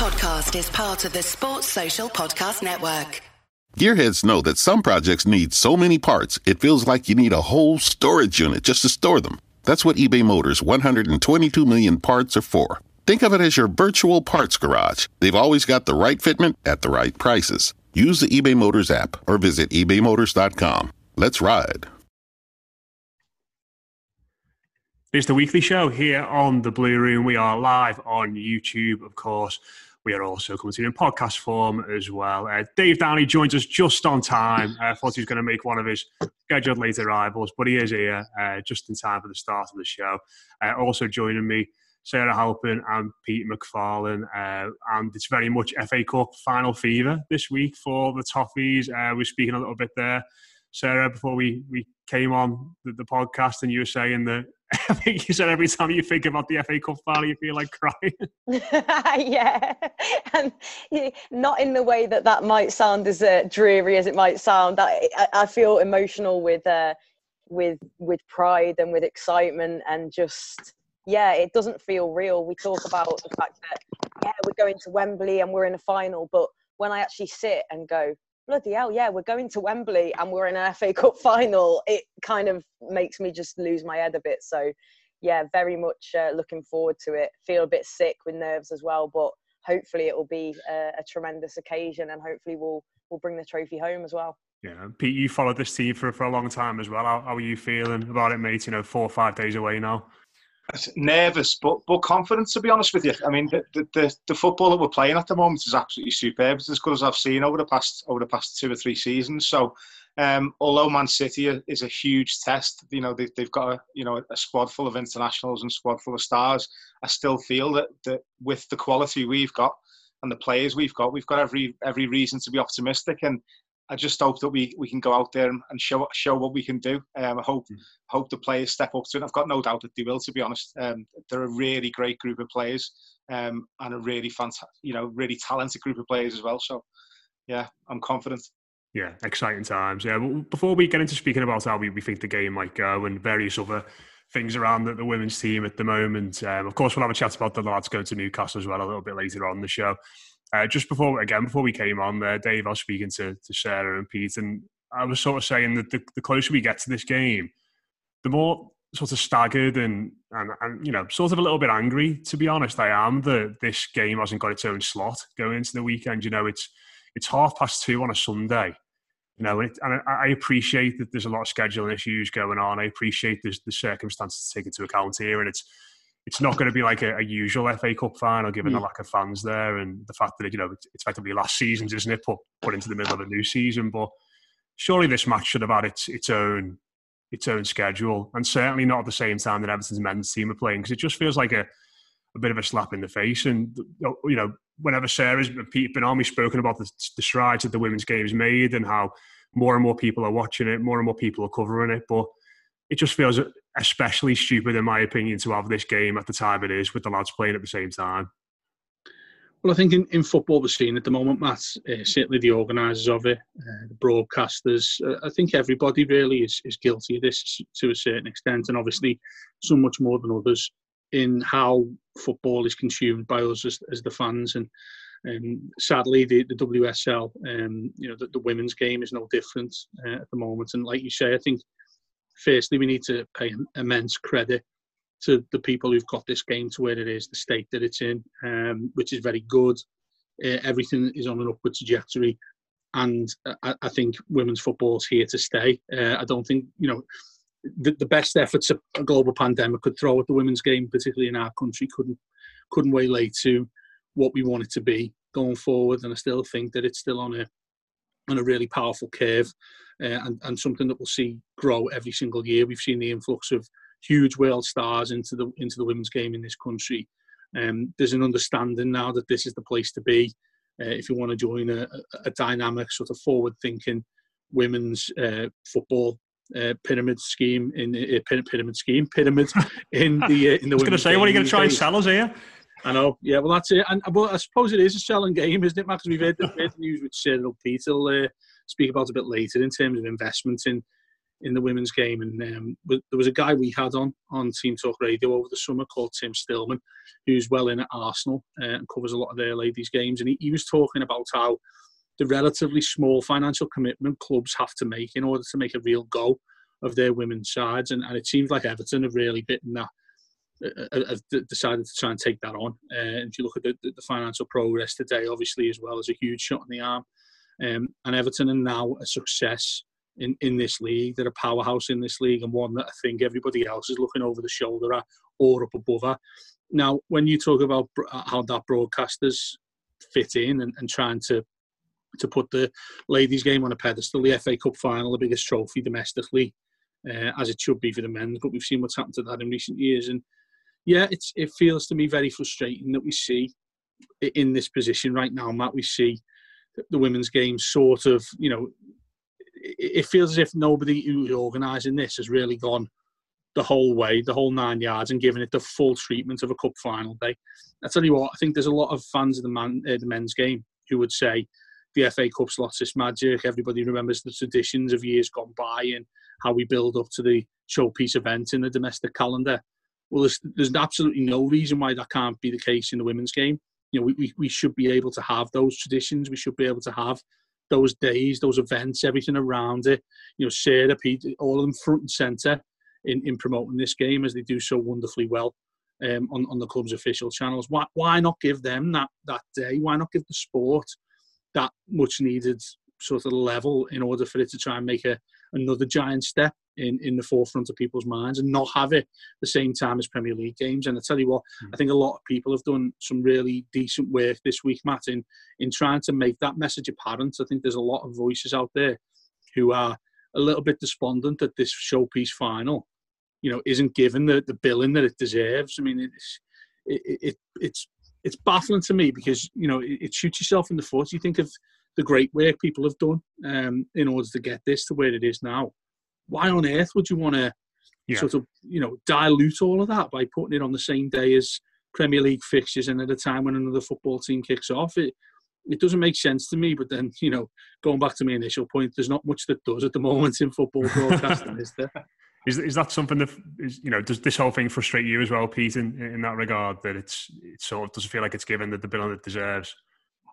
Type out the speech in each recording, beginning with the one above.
podcast is part of the Sports Social Podcast Network. Gearheads know that some projects need so many parts, it feels like you need a whole storage unit just to store them. That's what eBay Motors' 122 million parts are for. Think of it as your virtual parts garage. They've always got the right fitment at the right prices. Use the eBay Motors app or visit ebaymotors.com. Let's ride. It's the weekly show here on the Blue Room. We are live on YouTube, of course. We are also coming to you in podcast form as well. Uh, Dave Downey joins us just on time. I uh, thought he was going to make one of his scheduled later arrivals, but he is here uh, just in time for the start of the show. Uh, also joining me, Sarah Halpin and Pete McFarlane. Uh, and it's very much FA Cup final fever this week for the Toffees. Uh, we're speaking a little bit there, Sarah, before we, we came on the, the podcast, and you were saying that I think you said every time you think about the FA Cup final, you feel like crying. yeah, and not in the way that that might sound as uh, dreary as it might sound. I, I feel emotional with uh, with with pride and with excitement and just yeah, it doesn't feel real. We talk about the fact that yeah, we're going to Wembley and we're in a final, but when I actually sit and go, bloody hell, yeah, we're going to Wembley and we're in an FA Cup final, it kind of makes me just lose my head a bit. So, yeah, very much uh, looking forward to it. Feel a bit sick with nerves as well, but hopefully it will be a, a tremendous occasion and hopefully we'll we'll bring the trophy home as well. Yeah, Pete, you followed this team for, for a long time as well. How, how are you feeling about it, mate? You know, four or five days away now nervous but but confident to be honest with you. I mean the, the the football that we're playing at the moment is absolutely superb. It's as good as I've seen over the past over the past two or three seasons. So um, although Man City is a huge test, you know they, have got a you know a squad full of internationals and squad full of stars. I still feel that that with the quality we've got and the players we've got, we've got every every reason to be optimistic. And I just hope that we, we can go out there and show show what we can do. Um, I hope mm. hope the players step up to it. I've got no doubt that they will. To be honest, um, they're a really great group of players um, and a really fantastic, you know, really talented group of players as well. So, yeah, I'm confident. Yeah, exciting times. Yeah, before we get into speaking about how we, we think the game might go and various other things around the, the women's team at the moment, um, of course, we'll have a chat about the lads going to Newcastle as well a little bit later on the show. Uh, just before, again, before we came on there, Dave, I was speaking to, to Sarah and Pete, and I was sort of saying that the, the closer we get to this game, the more sort of staggered and, and, and, you know, sort of a little bit angry, to be honest, I am that this game hasn't got its own slot going into the weekend. You know, it's, it's half past two on a Sunday. You know, and, it, and I appreciate that there's a lot of scheduling issues going on. I appreciate there's the circumstances to take into account here, and it's it's not going to be like a, a usual FA Cup final given mm. the lack of fans there and the fact that you know it's effectively last season's, isn't it? Put put into the middle of a new season, but surely this match should have had its its own its own schedule, and certainly not at the same time that Everton's men's team are playing because it just feels like a a bit of a slap in the face. And you know, whenever Sarah's Pete been on, we've spoken about the, the strides that the women's game has made and how more and more people are watching it, more and more people are covering it, but it just feels especially stupid, in my opinion, to have this game at the time it is with the lads playing at the same time. Well, I think in, in football we're seeing at the moment, Matt, uh, certainly the organisers of it, uh, the broadcasters, uh, I think everybody really is, is guilty of this to a certain extent, and obviously so much more than others in how football is consumed by us as, as the fans. And um, sadly, the, the WSL, um, you know, the, the women's game is no different uh, at the moment. And like you say, I think firstly, we need to pay immense credit to the people who've got this game to where it is, the state that it's in, um, which is very good. Uh, everything is on an upward trajectory, and I, I think women's football is here to stay. Uh, I don't think you know the, the best efforts a global pandemic could throw at the women's game, particularly in our country, couldn't couldn't waylay to what we want it to be going forward. And I still think that it's still on a on a really powerful curve uh, and, and something that we'll see grow every single year. We've seen the influx of huge world stars into the into the women's game in this country. Um, there's an understanding now that this is the place to be uh, if you want to join a, a dynamic, sort of forward-thinking women's uh, football uh, pyramid scheme in uh, pyramid scheme pyramid in the uh, in the. I was going to say, what are you going to try and sell us here? I know. Yeah, well, that's it. And well, I suppose it is a selling game, isn't it, Max? We've heard, the news which Cyril Pete will uh, speak about a bit later in terms of investment in in the women's game. And um, there was a guy we had on on Team Talk Radio over the summer called Tim Stillman, who's well in at Arsenal uh, and covers a lot of their ladies' games. And he, he was talking about how the relatively small financial commitment clubs have to make in order to make a real go of their women's sides. And, and it seems like Everton have really bitten that. Uh, uh, have decided to try and take that on. Uh, and if you look at the, the, financial progress today, obviously, as well as a huge shot in the arm. Um, and Everton are now a success in, in this league. They're a powerhouse in this league and one that I think everybody else is looking over the shoulder at or up above. Now, when you talk about uh, how that broadcasters fit in and, and trying to to put the ladies' game on a pedestal, the FA Cup final, the biggest trophy domestically, uh, as it should be for the men. But we've seen what's happened to that in recent years, and yeah, it's it feels to me very frustrating that we see in this position right now, Matt. We see the women's game sort of, you know, it feels as if nobody who's organising this has really gone the whole way, the whole nine yards, and given it the full treatment of a cup final day. I tell you what, I think there's a lot of fans of the man, uh, the men's game who would say the FA Cup's lost its magic. Everybody remembers the traditions of years gone by and how we build up to the showpiece event in the domestic calendar. Well, there's, there's absolutely no reason why that can't be the case in the women's game. You know, we, we, we should be able to have those traditions. We should be able to have those days, those events, everything around it. You know, Sarah, Pete, all of them front and centre in, in promoting this game as they do so wonderfully well um, on, on the club's official channels. Why, why not give them that, that day? Why not give the sport that much needed sort of level in order for it to try and make a, another giant step in, in the forefront of people's minds and not have it the same time as Premier League games. And I tell you what, mm. I think a lot of people have done some really decent work this week, Matt, in, in trying to make that message apparent. I think there's a lot of voices out there who are a little bit despondent that this showpiece final, you know, isn't given the, the billing that it deserves. I mean, it's, it, it, it's, it's baffling to me because, you know, it, it shoots yourself in the foot. You think of the great work people have done um, in order to get this to where it is now why on earth would you want to yeah. sort of you know dilute all of that by putting it on the same day as Premier League fixtures and at a time when another football team kicks off? It it doesn't make sense to me. But then you know, going back to my initial point, there's not much that does at the moment in football broadcasting, is there? Is, is that something that is you know does this whole thing frustrate you as well, Pete? In, in that regard, that it's it sort of doesn't feel like it's given the, the bill that it deserves.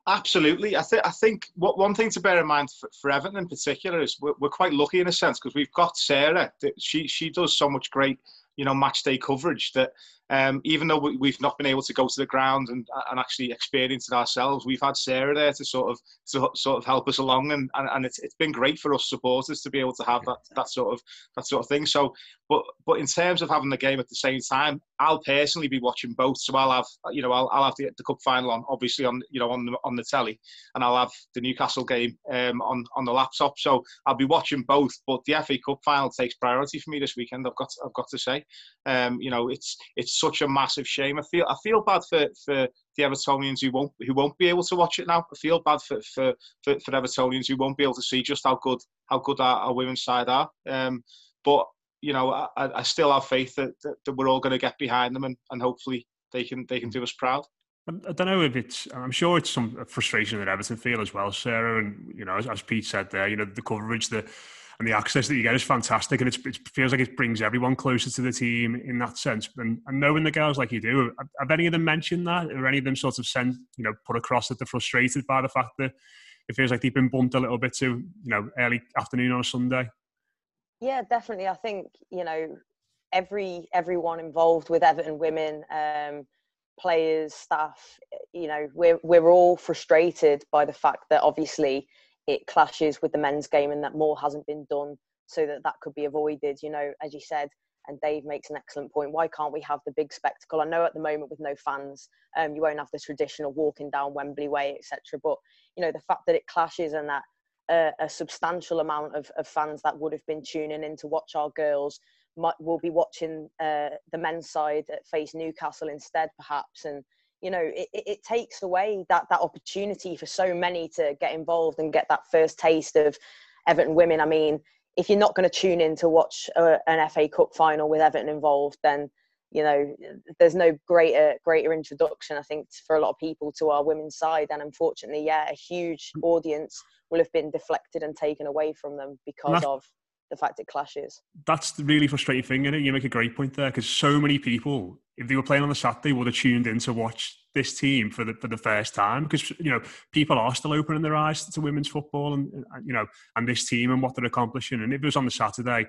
Absolutely. I, th- I think what one thing to bear in mind for, for Everton in particular is we're, we're quite lucky in a sense because we've got Sarah. She she does so much great, you know, match day coverage that um, even though we, have not been able to go to the ground and, and actually experience it ourselves, we've had Sarah there to sort of to sort of help us along, and, and, and it's, it's been great for us supporters to be able to have that that sort of that sort of thing. So, but but in terms of having the game at the same time, I'll personally be watching both. So I'll have you know I'll, I'll have the, the cup final on obviously on you know on the on the telly, and I'll have the Newcastle game um, on on the laptop. So I'll be watching both. But the FA Cup final takes priority for me this weekend. I've got I've got to say, um, you know it's it's such a massive shame. I feel I feel bad for, for the Evertonians who won't who won't be able to watch it now. I feel bad for for, for, for Evertonians who won't be able to see just how good how good our, our women's side are. Um, but you know, I, I still have faith that, that, that we're all going to get behind them and, and hopefully they can they can do us proud. I don't know if it's. I'm sure it's some frustration that Everton feel as well, Sarah. And you know, as, as Pete said there, you know, the coverage, the and the access that you get is fantastic, and it feels like it brings everyone closer to the team in that sense. And, and knowing the girls like you do, have, have any of them mentioned that, or any of them sort of sent, you know, put across that they're frustrated by the fact that it feels like they've been bumped a little bit to, you know, early afternoon on a Sunday? Yeah, definitely. I think you know every everyone involved with Everton women. Um, players, staff, you know, we're we're all frustrated by the fact that obviously it clashes with the men's game and that more hasn't been done so that that could be avoided. You know, as you said, and Dave makes an excellent point. Why can't we have the big spectacle? I know at the moment with no fans, um, you won't have the traditional walking down Wembley Way, etc. But you know, the fact that it clashes and that uh, a substantial amount of, of fans that would have been tuning in to watch our girls might, will be watching uh, the men's side face Newcastle instead, perhaps, and you know it, it takes away that that opportunity for so many to get involved and get that first taste of Everton women. I mean, if you're not going to tune in to watch a, an FA Cup final with Everton involved, then you know there's no greater greater introduction I think for a lot of people to our women's side. And unfortunately, yeah, a huge mm. audience will have been deflected and taken away from them because of the fact it clashes. That's the really frustrating thing, is it? You make a great point there because so many people, if they were playing on the Saturday, would have tuned in to watch this team for the for the first time because you know people are still opening their eyes to women's football and you know and this team and what they're accomplishing. And if it was on the Saturday,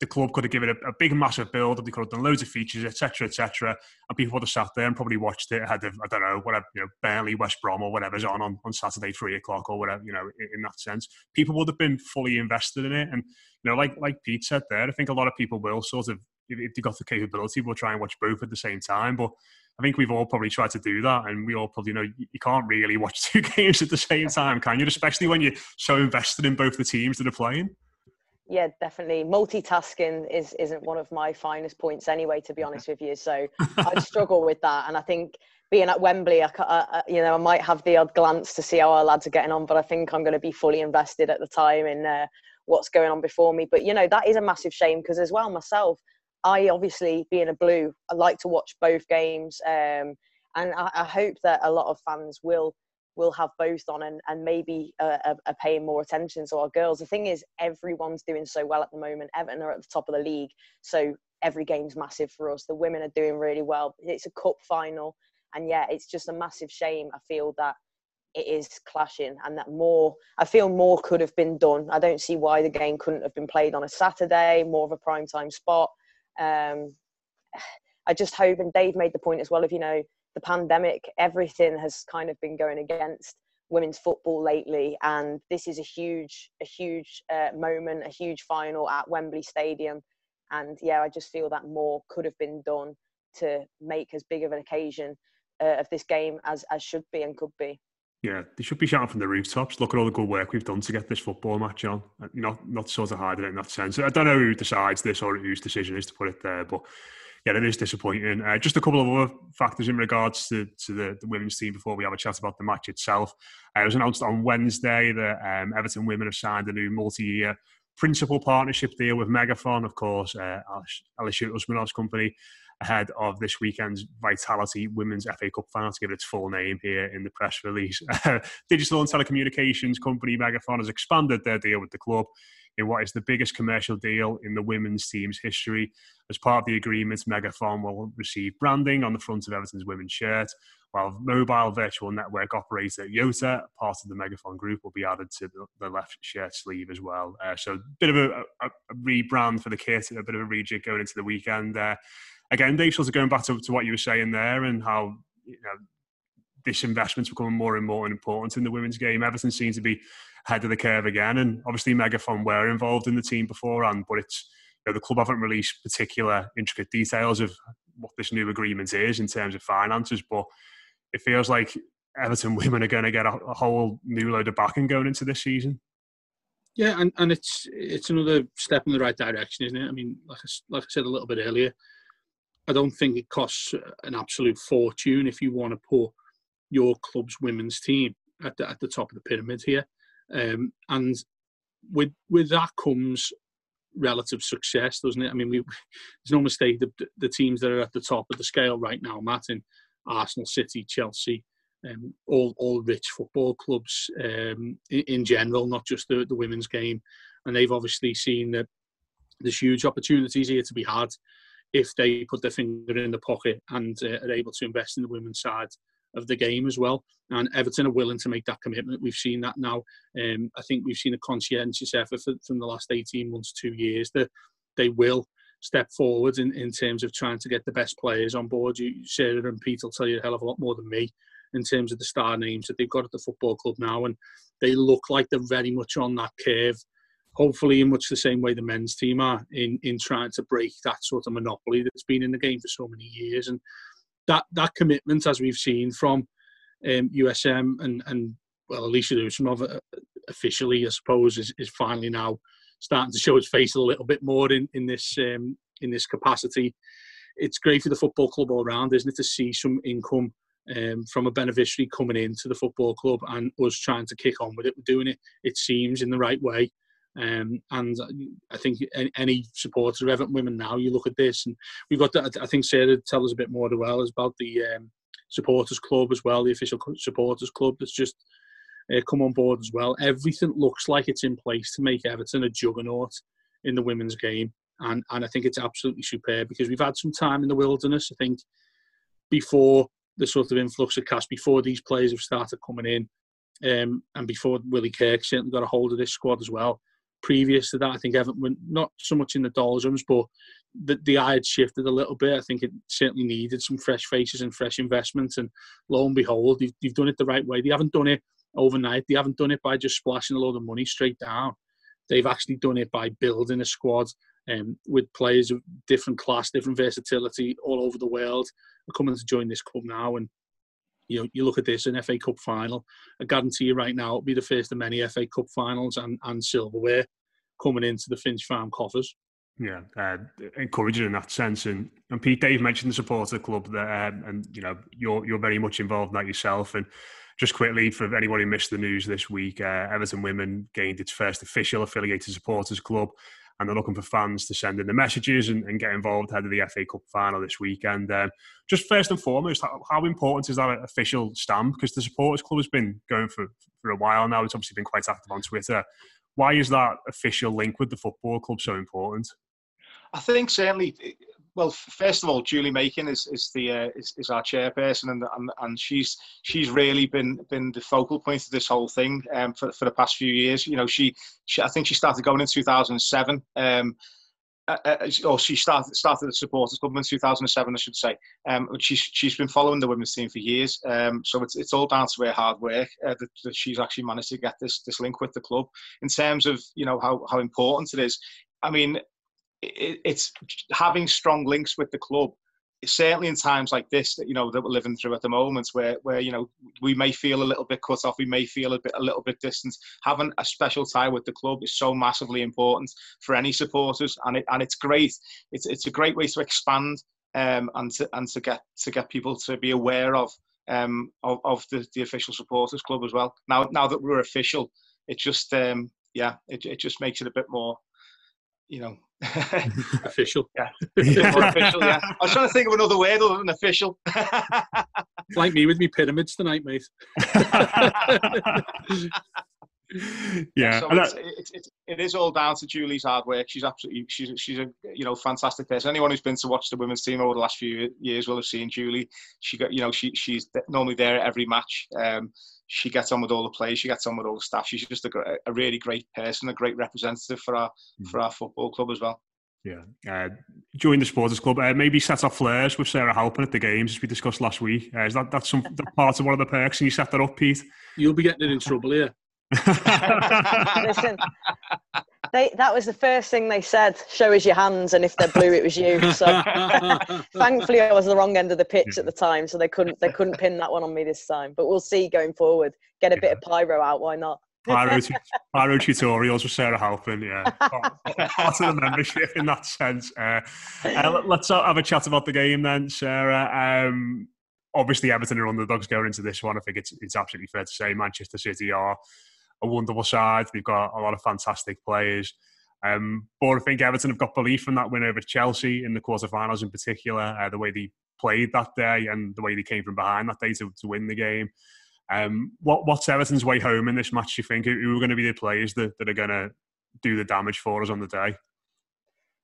the club could have given a, a big, massive build. They could have done loads of features, etc., etc. And people would have sat there and probably watched it ahead of, I don't know, whatever, you know, Burnley, West Brom, or whatever's on, on on Saturday, three o'clock, or whatever. You know, in, in, that sense, people would have been fully invested in it. And you know, like like Pete said there, I think a lot of people will sort of, if they got the capability, will try and watch both at the same time. But I think we've all probably tried to do that, and we all probably know you can't really watch two games at the same time, can you? Especially when you're so invested in both the teams that are playing yeah, definitely. Multitasking is isn't one of my finest points anyway, to be honest with you. So I struggle with that, and I think being at Wembley, I, I, you know, I might have the odd glance to see how our lads are getting on, but I think I'm going to be fully invested at the time in uh, what's going on before me. But you know, that is a massive shame because as well myself, I obviously being a blue, I like to watch both games, um, and I, I hope that a lot of fans will we'll have both on and, and maybe uh, are, paying more attention to our girls. The thing is, everyone's doing so well at the moment. Everton are at the top of the league, so every game's massive for us. The women are doing really well. It's a cup final, and yeah, it's just a massive shame. I feel that it is clashing, and that more. I feel more could have been done. I don't see why the game couldn't have been played on a Saturday, more of a prime time spot. Um, I just hope, and Dave made the point as well. If you know the pandemic, everything has kind of been going against women's football lately, and this is a huge, a huge uh, moment, a huge final at Wembley Stadium, and yeah, I just feel that more could have been done to make as big of an occasion uh, of this game as as should be and could be. Yeah, they should be shouting from the rooftops. Look at all the good work we've done to get this football match on. Not not sort of hide it in that sense. I don't know who decides this or whose decision is to put it there, but yeah, it is disappointing. Uh, just a couple of other factors in regards to, to the, the, women's team before we have a chat about the match itself. Uh, it was announced on Wednesday that um, Everton women have signed a new multi-year principal partnership deal with MegaFon, of course, uh, Alisher Usmanov's company, ahead of this weekend's Vitality Women's FA Cup final, to give it its full name here in the press release. Digital and telecommunications company MegaFon has expanded their deal with the club in what is the biggest commercial deal in the women's team's history. As part of the agreement, MegaFon will receive branding on the front of Everton's women's shirt, while mobile virtual network operator Yota, part of the MegaFon group, will be added to the, left shirt sleeve as well. Uh, so a bit of a, a, a, rebrand for the kit, a bit of a rejig going into the weekend. Uh, again, Dave, sort going back to, to what you were saying there and how you know this investment's becoming more and more important in the women's game. Everton seems to be ahead of the curve again. And obviously, MegaFon were involved in the team beforehand, but it's you know, the club haven't released particular intricate details of what this new agreement is in terms of finances. But it feels like Everton women are going to get a, a whole new load of backing going into this season. Yeah, and, and it's it's another step in the right direction, isn't it? I mean, like I, like I said a little bit earlier, I don't think it costs an absolute fortune if you want to put your club's women's team at the, at the top of the pyramid here. Um, and with with that comes relative success, doesn't it? I mean, we, there's no mistake the, the teams that are at the top of the scale right now, Matt, in Arsenal, City, Chelsea, um, all all rich football clubs um, in, in, general, not just the, the women's game, and they've obviously seen that there's huge opportunities here to be had if they put their finger in the pocket and uh, are able to invest in the women's side of the game as well. And Everton are willing to make that commitment. We've seen that now. Um, I think we've seen a conscientious effort from the last 18 months, two years, that they will step forward in, in terms of trying to get the best players on board. You, Sarah and Pete will tell you a hell of a lot more than me in terms of the star names that they've got at the football club now. And they look like they're very much on that curve hopefully in much the same way the men's team are in in trying to break that sort of monopoly that's been in the game for so many years and that that commitment, as we've seen from um, USM and and well, Alisher Usmanov uh, officially, I suppose, is, is finally now starting to show its face a little bit more in in this um, in this capacity. It's great for the football club all round, isn't it, to see some income um, from a beneficiary coming into the football club and us trying to kick on with it. We're doing it, it seems, in the right way. Um, and I think any supporters of Everton women now, you look at this, and we've got that. I think Sarah tell us a bit more as well as about the um, supporters club as well, the official supporters club that's just uh, come on board as well. Everything looks like it's in place to make Everton a juggernaut in the women's game, and and I think it's absolutely superb because we've had some time in the wilderness. I think before the sort of influx of cash, before these players have started coming in, um, and before Willie Kirk certainly got a hold of this squad as well. Previous to that, I think Everton were not so much in the doldrums, but the, the eye had shifted a little bit. I think it certainly needed some fresh faces and fresh investments. And lo and behold, they've, they've done it the right way. They haven't done it overnight. They haven't done it by just splashing a load of money straight down. They've actually done it by building a squad um, with players of different class, different versatility all over the world are coming to join this club now. And you know, you look at this an FA Cup final. I guarantee you right now, it'll be the first of many FA Cup finals and, and silverware coming into the Finch Farm coffers. Yeah, uh, encouraging in that sense. And, and Pete, Dave mentioned the supporter club there, um, and you know you're you're very much involved in that yourself. And just quickly for anyone who missed the news this week, uh, Everton Women gained its first official affiliated supporters club, and they're looking for fans to send in the messages and, and get involved ahead of the FA Cup final this weekend. Um, just first and foremost, how, how, important is that official stamp? Because the supporters club has been going for for a while now. It's obviously been quite active on Twitter. Why is that official link with the football club so important? I think certainly. Well, first of all, Julie Makin is is the uh, is, is our chairperson, and, and and she's she's really been been the focal point of this whole thing um, for for the past few years. You know, she, she I think she started going in 2007. Um, uh, uh, or she started started the supporters club in 2007, I should say. Um, she's she's been following the women's team for years. Um, so it's it's all down to her hard work uh, that, that, she's actually managed to get this this link with the club. In terms of you know how how important it is, I mean, it, it's having strong links with the club certainly in times like this that you know that we're living through at the moment where where you know we may feel a little bit cut off we may feel a bit a little bit distant. Having a special tie with the club is so massively important for any supporters and it and it's great. It's it's a great way to expand um and to and to get to get people to be aware of um of, of the, the official supporters club as well. Now now that we're official it just um yeah it, it just makes it a bit more you know official. Yeah. official, yeah. I was trying to think of another word other than official. like me with me pyramids tonight, mate. yeah, so it's, it's, it's, it is all down to Julie's hard work. She's absolutely she's she's a you know fantastic person. Anyone who's been to watch the women's team over the last few years will have seen Julie. She got you know she she's normally there at every match. Um, she gets on with all the players. She gets on with all the staff. She's just a, a really great person, a great representative for our mm. for our football club as well. Yeah. Uh, join the supporters club. Uh, maybe set off flares with Sarah Halpin at the games, as we discussed last week. Uh, is that that's some that part of one of the perks? And you set that up, Pete. You'll be getting in trouble here. Listen, they, that was the first thing they said. Show us your hands, and if they're blue, it was you. So, thankfully, I was the wrong end of the pitch at the time, so they couldn't they couldn't pin that one on me this time. But we'll see going forward. Get a bit of pyro out. Why not? pyro, pyro tutorials with Sarah Halpin, yeah. Part of the membership in that sense. Uh, uh, let's have a chat about the game then, Sarah. Um, obviously, Everton are underdogs going into this one. I think it's, it's absolutely fair to say Manchester City are a wonderful side. They've got a lot of fantastic players. Um, but I think Everton have got belief in that win over Chelsea in the quarterfinals in particular, uh, the way they played that day and the way they came from behind that day to, to win the game. Um, what, what's Everton's way home in this match, do you think? Who are going to be the players that, that are going to do the damage for us on the day?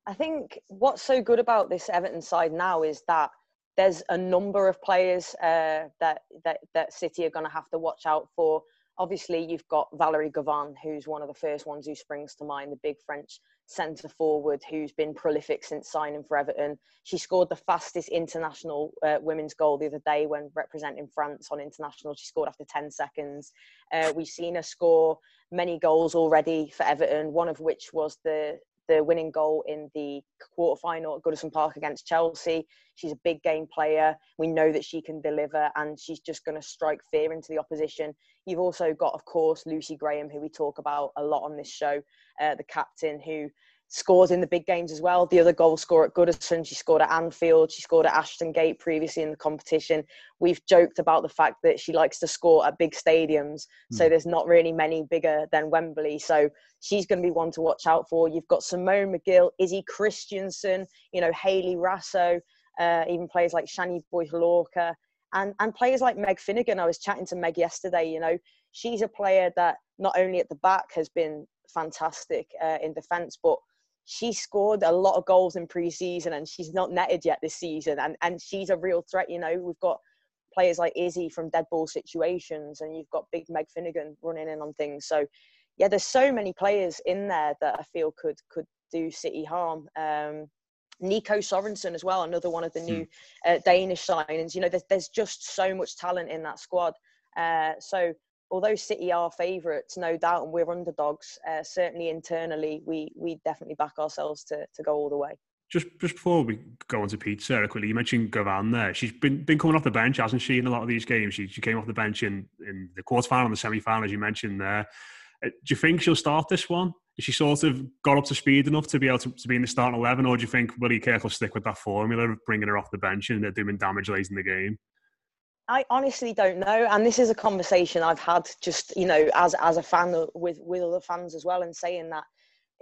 I think what's so good about this Everton side now is that there's a number of players uh, that, that, that City are going to have to watch out for obviously you've got Valerie Gauvin, who's one of the first ones who springs to mind, the big French centre forward who's been prolific since signing for Everton. She scored the fastest international uh, women's goal the other day when representing France on international. She scored after 10 seconds. Uh, we've seen her score many goals already for Everton, one of which was the the winning goal in the quarterfinal at Goodison Park against Chelsea. She's a big game player. We know that she can deliver and she's just going to strike fear into the opposition. You've also got, of course, Lucy Graham, who we talk about a lot on this show, uh, the captain who scores in the big games as well. The other goal scorer at Goodison, she scored at Anfield, she scored at Ashton Gate previously in the competition. We've joked about the fact that she likes to score at big stadiums, mm. so there's not really many bigger than Wembley. So she's going to be one to watch out for. You've got Simone Magill, Izzy Christiansen, you know, Hayley Raso, uh, even players like Shani Boy and, and players like Meg Finnigan, I was chatting to Meg yesterday, you know, she's a player that not only at the back has been fantastic uh, in defence, but she scored a lot of goals in pre-season and she's not netted yet this season and and she's a real threat you know. We've got players like Izzy from dead ball situations and you've got big Meg Finnigan running in on things. So yeah there's so many players in there that I feel could could do City harm. Um, Nico Sorensen as well another one of the new uh, Danish signings. You know there's, there's just so much talent in that squad. Uh, so although City are favourites, no doubt, and we're underdogs, uh, certainly internally, we we definitely back ourselves to, to go all the way. Just just before we go on to Pizza, quickly, you mentioned Gauvin there. She's been been coming off the bench, hasn't she, in a lot of these games? She, she came off the bench in, in the quarterfinal and the semi final, as you mentioned there. Uh, do you think she'll start this one? Is she sort of got up to speed enough to be able to, to be in the starting 11, or do you think Willie Kirk will stick with that formula of bringing her off the bench and they're doing damage late in the game? I honestly don't know, and this is a conversation I've had just you know as as a fan with with other fans as well, and saying that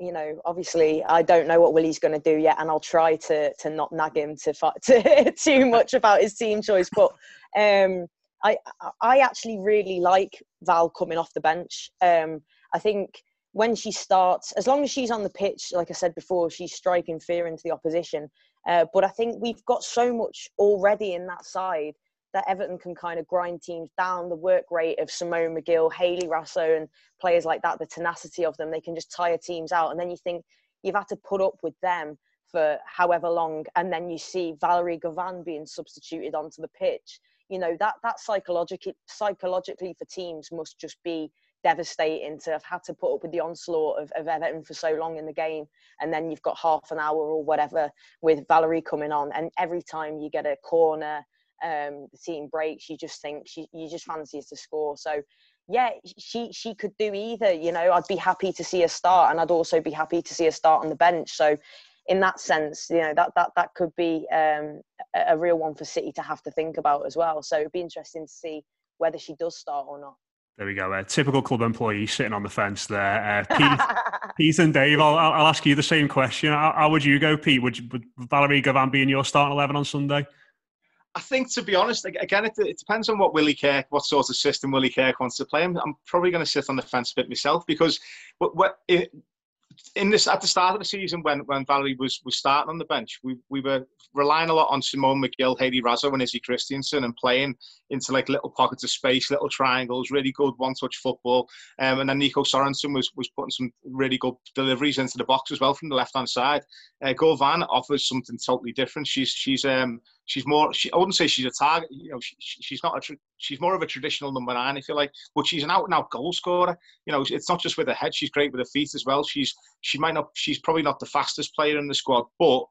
you know obviously I don't know what Willie's going to do yet, and I'll try to to not nag him to, to too much about his team choice, but um, I I actually really like Val coming off the bench. Um, I think when she starts, as long as she's on the pitch, like I said before, she's striking fear into the opposition. Uh, but I think we've got so much already in that side that Everton can kind of grind teams down. The work rate of Simone Magill, Hayley Raso, and players like that, the tenacity of them, they can just tire teams out. And then you think you've had to put up with them for however long, and then you see Valerie Gauvin being substituted onto the pitch. You know that that psychologically psychologically for teams must just be devastating to have had to put up with the onslaught of, of Everton for so long in the game, and then you've got half an hour or whatever with Valerie coming on, and every time you get a corner um, the team breaks, you just think she, you just fancy to score. So yeah, she she could do either. You know, I'd be happy to see her start, and I'd also be happy to see her start on the bench. So in that sense, you know that that that could be um, a, a real one for City to have to think about as well. So it'd be interesting to see whether she does start or not. There we go. A typical club employee sitting on the fence there. Uh, Pete, Pete, and Dave, I'll, I'll, ask you the same question. How, how would you go, Pete? Would, you, would Valerie Gauvin be in your starting 11 on Sunday? I think, to be honest, again, it, it, depends on what Willie Kirk, what sort of system Willie Kirk wants to play. I'm, I'm probably going to sit on the fence a bit myself because what, what it, in this at the start of the season when when Valerie was was starting on the bench, we we were relying a lot on Simone Magill, Hayley Raso, and Izzy Christiansen, and playing into like little pockets of space, little triangles, really good one-touch football. Um, and then Nico Sorensen was was putting some really good deliveries into the box as well from the left-hand side. Uh, Gauvin offers something totally different. She's she's um she's more. She, I wouldn't say she's a target. You know, she, she's not a. She's more of a traditional number nine, if you like. But she's an out-and-out goal scorer. You know, it's not just with her head. She's great with her feet as well. She's she might not. She's probably not the fastest player in the squad, but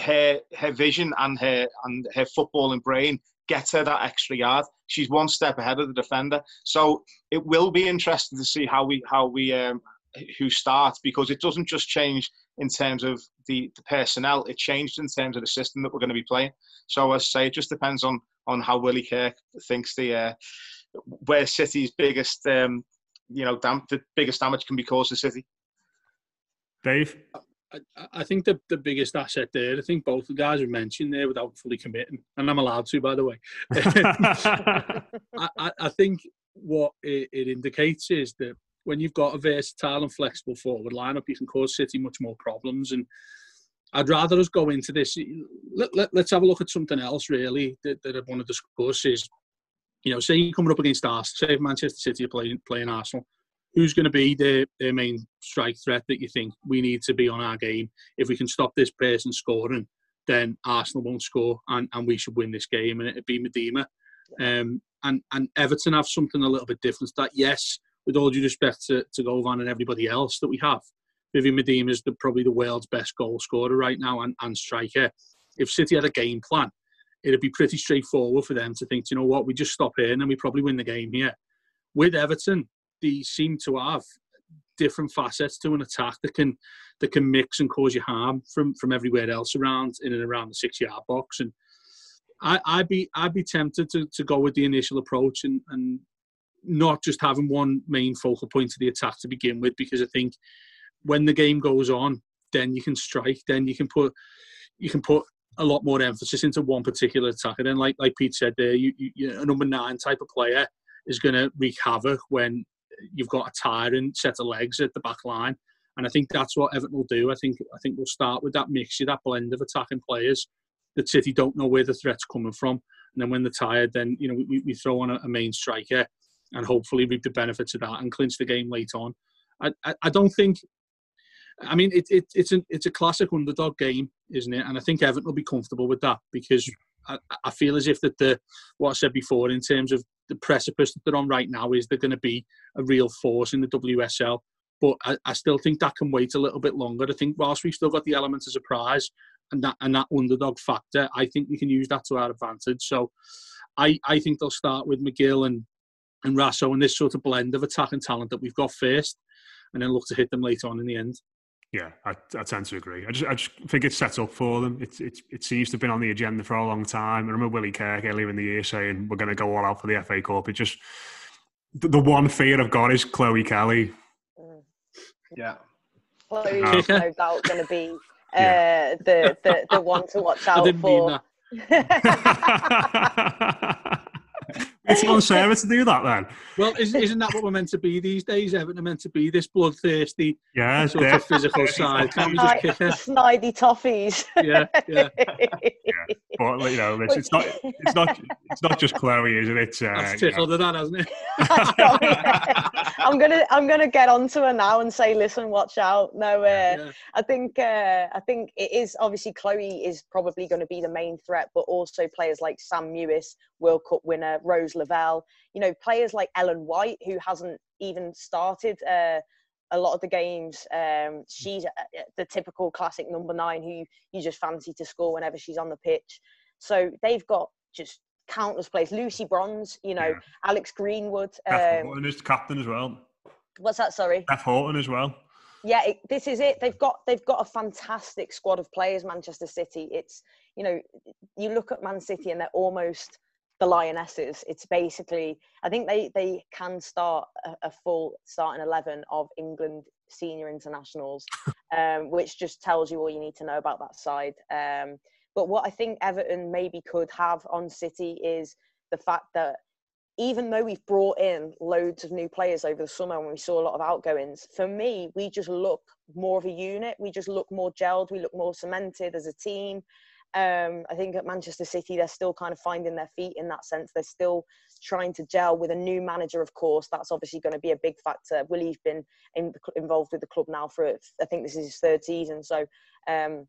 her her vision and her and her footballing brain gets her that extra yard. She's one step ahead of the defender. So it will be interesting to see how we how we um, who starts because it doesn't just change in terms of the, the personnel, it changed in terms of the system that we're going to be playing. So as I say, it just depends on on how Willie Kirk thinks the uh, where City's biggest um, you know dam- the biggest damage can be caused to City. Dave. I, I think the, the biggest asset there, I think both the guys have mentioned there without fully committing, and I'm allowed to, by the way. I, I, think what it, it indicates is that when you've got a versatile and flexible forward lineup, you can cause City much more problems. And I'd rather us go into this. Let, let, let's have a look at something else, really, that, that I want to discuss is, you know, say you're coming up against Arsenal, say Manchester City are playing, playing Arsenal, who's going to be their, their main strike threat that you think we need to be on our game? If we can stop this person scoring, then Arsenal won't score and, and we should win this game and it'd be Miedema. Um, and, and Everton have something a little bit different that, yes, with all due respect to, to Gauvin and everybody else that we have, Vivianne Miedema is the, probably the world's best goal scorer right now and, and striker. If City had a game plan, it'd be pretty straightforward for them to think, you know what, we just stop here and then we probably win the game here. With Everton, they seem to have different facets to an attack that can that can mix and cause you harm from from everywhere else around in and around the six yard box. And I, I'd be I'd be tempted to, to go with the initial approach and, and not just having one main focal point of the attack to begin with, because I think when the game goes on, then you can strike, then you can put you can put a lot more emphasis into one particular attack. And then, like like Pete said there, you, you, a number nine type of player is going to wreak havoc when you've got a tiring set of legs at the back line. And I think that's what Everton will do. I think I think we'll start with that mixture, that blend of attacking players. That City don't know where the threat's coming from, and then when they're tired, then you know we, we throw on a, a main striker, and hopefully reap the benefits of that and clinch the game late on. I, I, I don't think. I mean, it, it, it's a it's a classic underdog game, isn't it? And I think Everton will be comfortable with that because I, I feel as if that the what I said before in terms of the precipice that they're on right now is they're going to be a real force in the WSL. But I, I, still think that can wait a little bit longer. I think whilst we've still got the element of surprise and that and that underdog factor, I think we can use that to our advantage. So I, I think they'll start with Magill and and Raso and this sort of blend of attack and talent that we've got first, and then look to hit them later on in the end. Yeah, I, I, tend to agree. I just, I just think it's set up for them. It, it, it seems to have been on the agenda for a long time. I remember Willie Kirk earlier in the year saying we're going to go all out for the FA Cup. It just the, the one fear I've got is Chloe Kelly. Mm. Yeah, Chloe's no doubt going to be uh, yeah. the, the the one to watch out for. it's on Sarah to do that then. Well, isn't, isn't that what we're meant to be these days? Everton are meant to be this bloodthirsty, yeah, sort of physical side. Can't we just kick her? Snidey toffees. Yeah, yeah. yeah. But you know, it's, it's, not, it's not, it's not just Chloe, is it? It's uh, That's tickled you know. that, hasn't it? I'm gonna, I'm gonna get onto her now and say, listen, watch out. No, uh, yeah. I think, uh, I think it is obviously Chloe is probably going to be the main threat, but also players like Sam Mewis, World Cup winner, Rose Lavelle, you know, players like Ellen White, who hasn't even started uh, a lot of the games. Um, she's the typical classic number nine who you just fancy to score whenever she's on the pitch. So they've got just countless players. Lucy Bronze, you know, yeah. Alex Greenwood. Steph um, Houghton is captain as well. What's that? Sorry. Steph Houghton as well. Yeah, it, this is it. They've got they've got a fantastic squad of players. Manchester City. It's you know, you look at Man City and they're almost the Lionesses. It's basically, I think they, they can start a, a full starting 11 of England senior internationals, um, which just tells you all you need to know about that side. Um, but what I think Everton maybe could have on City is the fact that even though we've brought in loads of new players over the summer and we saw a lot of outgoings, for me, we just look more of a unit. We just look more gelled. We look more cemented as a team. Um, I think at Manchester City, they're still kind of finding their feet in that sense. They're still trying to gel with a new manager, of course. That's obviously going to be a big factor. Willie's been in, involved with the club now for, I think this is his third season. So, um,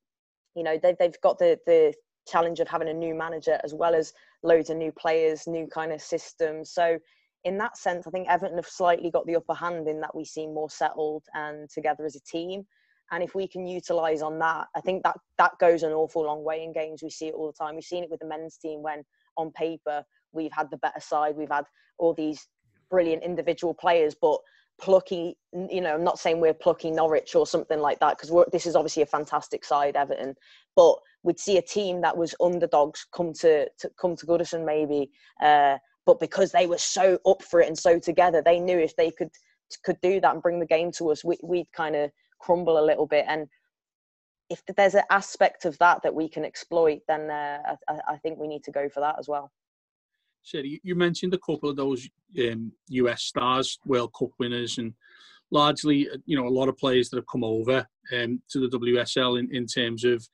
you know, they, they've got the, the challenge of having a new manager as well as loads of new players, new kind of systems. So, in that sense, I think Everton have slightly got the upper hand in that we seem more settled and together as a team. And if we can utilize on that, I think that that goes an awful long way in games. We see it all the time. We've seen it with the men's team when on paper we've had the better side. We've had all these brilliant individual players, but plucky, you know, I'm not saying we're plucky Norwich or something like that because this is obviously a fantastic side, Everton. But we'd see a team that was underdogs come to, to come to Goodison maybe, uh, but because they were so up for it and so together, they knew if they could could do that and bring the game to us, we, we'd kind of crumble a little bit. And if there's an aspect of that that we can exploit, then uh, I, I, think we need to go for that as well. Sherry, you mentioned a couple of those um, US stars, World Cup winners, and largely, uh, you know, a lot of players that have come over um, to the WSL in, in terms of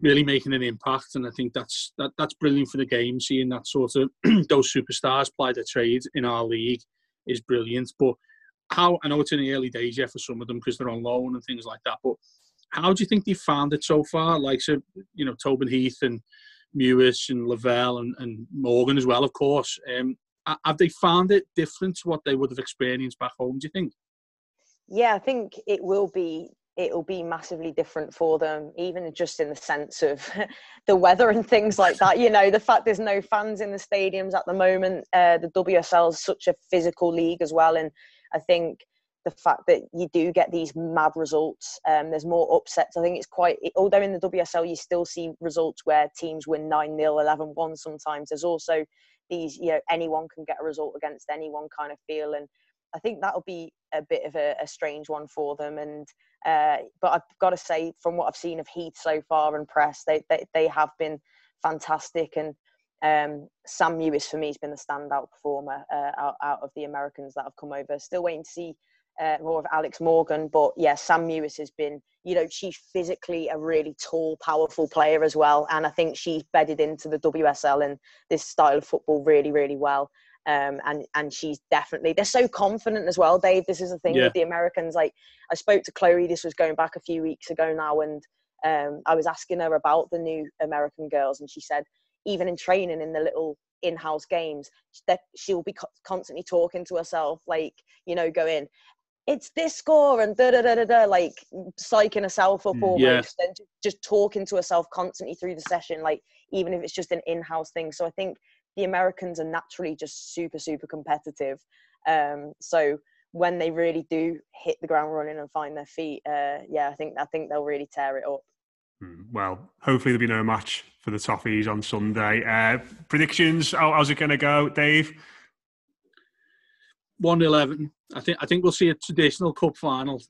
really making an impact. And I think that's that, that's brilliant for the game. Seeing that sort of those superstars ply their trade in our league is brilliant. But how I know it's in the early days yet for some of them because they're on loan and things like that. But how do you think they found it so far? Like so, you know, Tobin Heath and Mewis and Lavelle and, and Morgan as well, of course. Um, have they found it different to what they would have experienced back home? Do you think? Yeah, I think it will be. It will be massively different for them, even just in the sense of the weather and things like that. You know, the fact there's no fans in the stadiums at the moment. Uh, the WSL is such a physical league as well, and I think the fact that you do get these mad results, um, there's more upsets. I think it's quite, although in the WSL you still see results where teams win 9 0, 11 1 sometimes, there's also these, you know, anyone can get a result against anyone kind of feel. And I think that'll be a bit of a, a strange one for them. And, uh, but I've got to say, from what I've seen of Heath so far and Press, they, they, they have been fantastic. And um, Sam Mewis for me has been the standout performer uh, out, out, of the Americans that have come over. Still waiting to see uh, more of Alex Morgan. But yeah, Sam Mewis has been, you know, she's physically a really tall, powerful player as well. And I think she's bedded into the WSL and this style of football really, really well. Um, and and she's definitely they're so confident as well, Dave. This is the thing yeah. with the Americans. Like I spoke to Chloe, this was going back a few weeks ago now, and um, I was asking her about the new American girls, and she said even in training in the little in-house games that she'll be co- constantly talking to herself like you know going it's this score and da da da da da like psyching herself up mm, almost yeah. and just talking to herself constantly through the session like even if it's just an in-house thing. So i think the americans are naturally just super super competitive. Um, so when they really do hit the ground running and find their feet uh, yeah i think i think they'll really tear it up well hopefully there'll be no match for the toffees on sunday uh, predictions how, how's it going to go dave one eleven. I think I think we'll see a traditional cup final,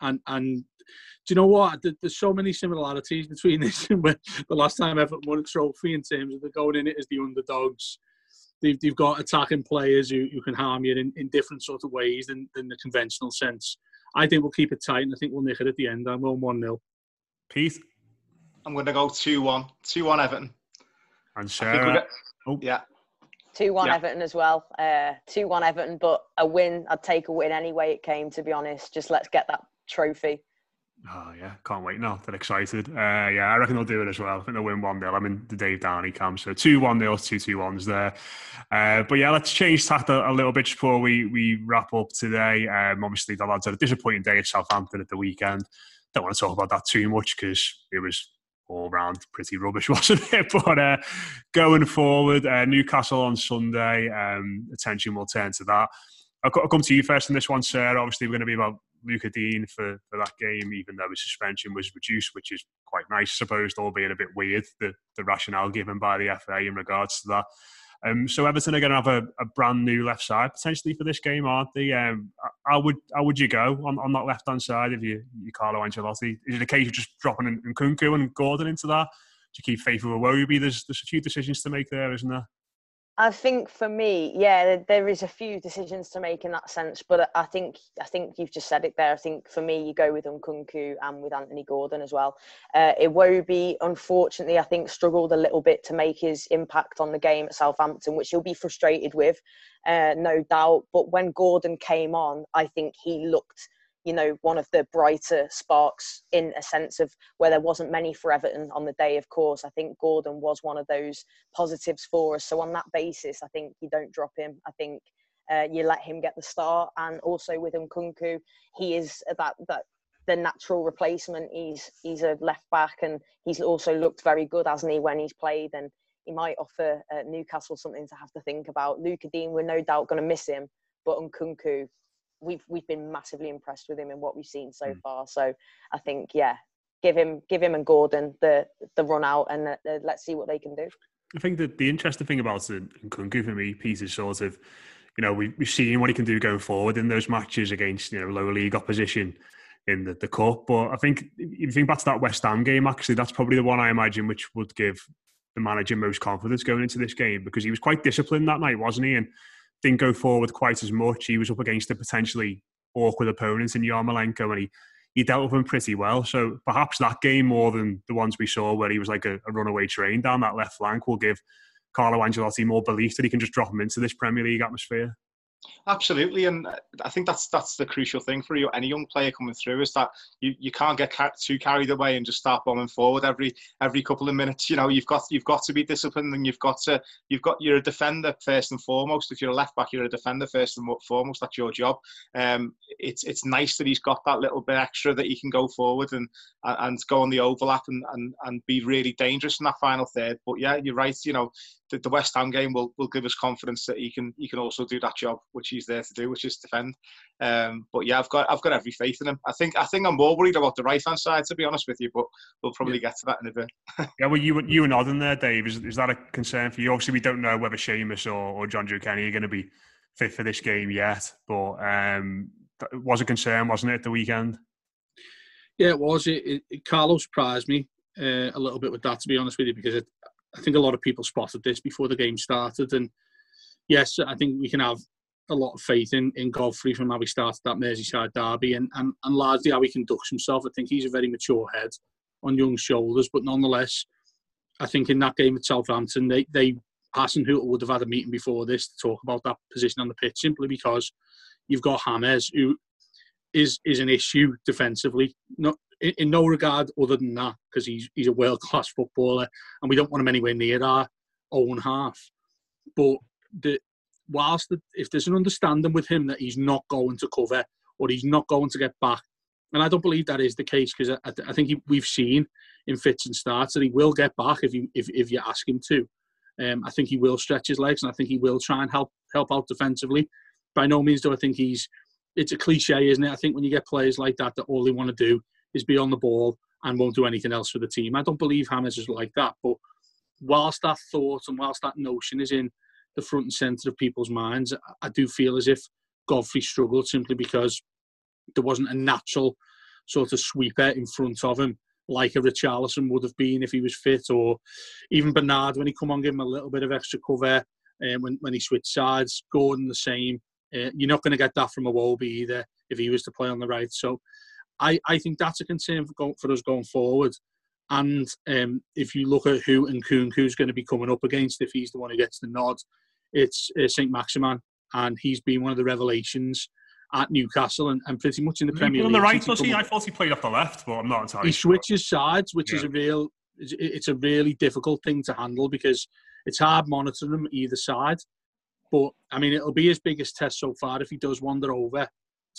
and and do you know what? There's so many similarities between this and the last time Everton won a trophy in terms of the going in it as the underdogs. They've, they've got attacking players who, who can harm you in, in different sort of ways than, than the conventional sense. I think we'll keep it tight and I think we'll nick it at the end. I'm going 1 0. Pete? I'm going to go 2 1. 2 1 Everton. And Sarah? Oh. Yeah, Two one yeah. Everton as well. Uh, Two one Everton, but a win. I'd take a win any way it came. To be honest, just let's get that trophy. Oh yeah, can't wait now. They're excited. Uh, yeah, I reckon they'll do it as well. I think they'll win one 0 I'm in the Dave Downey camp, so two one 0 two two ones there. Uh, but yeah, let's change tack a, a, little bit before we we wrap up today. Um, obviously, the lads had a disappointing day at Southampton at the weekend. Don't want to talk about that too much because it was all round pretty rubbish, wasn't it? But uh, going forward, uh, Newcastle on Sunday, um, attention will turn to that. I'll, I'll, come to you first in this one, sir. Obviously, we're going to be about Luca Digne for, for that game, even though his suspension was reduced, which is quite nice, I suppose, albeit a bit weird, the, the rationale given by the FA in regards to that. Um, so Everton are going to have a, a, brand new left side potentially for this game, aren't they? Um, how would how would you go on, on that left hand side if you you Carlo Ancelotti? Is it a case of just dropping in, Nkounkou and Gordon into that? You keep faith with Iwobi? There's there's a few decisions to make there, isn't there? I think for me, yeah, there is a few decisions to make in that sense, but I think I think you've just said it there. I think for me, you go with Nkounkou and with Anthony Gordon as well. Uh, Iwobi, unfortunately, I think struggled a little bit to make his impact on the game at Southampton, which he'll be frustrated with, uh, no doubt. But when Gordon came on, I think he looked you know, one of the brighter sparks in a sense of where there wasn't many for Everton on the day, of course. I think Gordon was one of those positives for us. So on that basis, I think you don't drop him. I think uh, you let him get the start. And also with Nkounkou, he is that that the natural replacement. He's he's a left back, and he's also looked very good, hasn't he, when he's played? And he might offer uh, Newcastle something to have to think about. Lucas Digne, we're no doubt going to miss him, but Nkounkou, we've we've been massively impressed with him and what we've seen so mm. far. So I think yeah, give him give him and Gordon the the run out and uh, let's see what they can do. I think that the interesting thing about it, Nkounkou for me, Pete, is sort of, you know, we, we've seen what he can do going forward in those matches against, you know, lower league opposition in the, the cup. But I think if you think back to that West Ham game, actually, that's probably the one I imagine which would give the manager most confidence going into this game because he was quite disciplined that night, wasn't he? And didn't go forward quite as much. He was up against a potentially awkward opponent in Yarmolenko and he, he dealt with him pretty well. So perhaps that game more than the ones we saw where he was like a, a runaway train down that left flank will give Carlo Ancelotti more belief that he can just drop him into this Premier League atmosphere. Absolutely, and I think that's that's the crucial thing for you, any young player coming through is that you, you can't get too carried away and just start bombing forward every every couple of minutes. You know, you've got you've got to be disciplined, and you've got to you've got you're a defender first and foremost. If you're a left back, you're a defender first and foremost. That's your job. Um, it's it's nice that he's got that little bit extra that he can go forward and and go on the overlap and and, and be really dangerous in that final third. But yeah, you're right. You know, the, the West Ham game will, will give us confidence that he can he can also do that job which he's there to do, which is defend. Um, but yeah, I've got I've got every faith in him. I think I think I'm more worried about the right hand side to be honest with you, but we'll probably yeah. get to that in a bit. yeah, well, you you and nodding there, Dave. Is, is that a concern for you? Obviously, we don't know whether Seamus or, or Jonjoe Kenny are going to be fit for this game yet, but um, it was a concern, wasn't it, at the weekend? Yeah, it was. It, it, it Carlos surprised me uh, a little bit with that, to be honest with you, because it, I think a lot of people spotted this before the game started. And yes, I think we can have a lot of faith in, in Godfrey from how he started that Merseyside derby and, and, and largely how he conducts himself. I think he's a very mature head on young shoulders, but nonetheless, I think in that game at Southampton, they, they Hasenhüttl would have had a meeting before this to talk about that position on the pitch simply because you've got James who is is an issue defensively. Not in, in no regard other than that because he's he's a world class footballer and we don't want him anywhere near our own half. But the whilst the, if there's an understanding with him that he's not going to cover or he's not going to get back, and I don't believe that is the case because I, I, think he, we've seen in fits and starts that he will get back if you if, if you ask him to. Um, I think he will stretch his legs and I think he will try and help help out defensively. By no means do I think he's. It's a cliche, isn't it? I think when you get players like that, that all they want to do is be on the ball and won't do anything else for the team. I don't believe James is like that, but whilst that thought and whilst that notion is in the front and centre of people's minds, I do feel as if Godfrey struggled simply because there wasn't a natural sort of sweeper in front of him like a Richarlison would have been if he was fit, or even Bernard when he come on, give him a little bit of extra cover um, when, when he switched sides. Gordon the same. Uh, you're not going to get that from Iwobi either if he was to play on the right. So I, I think that's a concern for, for us going forward. And um, if you look at who and who's going to be coming up against, if he's the one who gets the nod, it's uh, St. Maximin. And he's been one of the revelations at Newcastle and, and pretty much in the Premier League. on the right, does he? I thought he played off the left, but I'm not entirely He sure. switches sides, which yeah. is a real, it's a really difficult thing to handle because it's hard monitoring him either side. But, I mean, it'll be his biggest test so far if he does wander over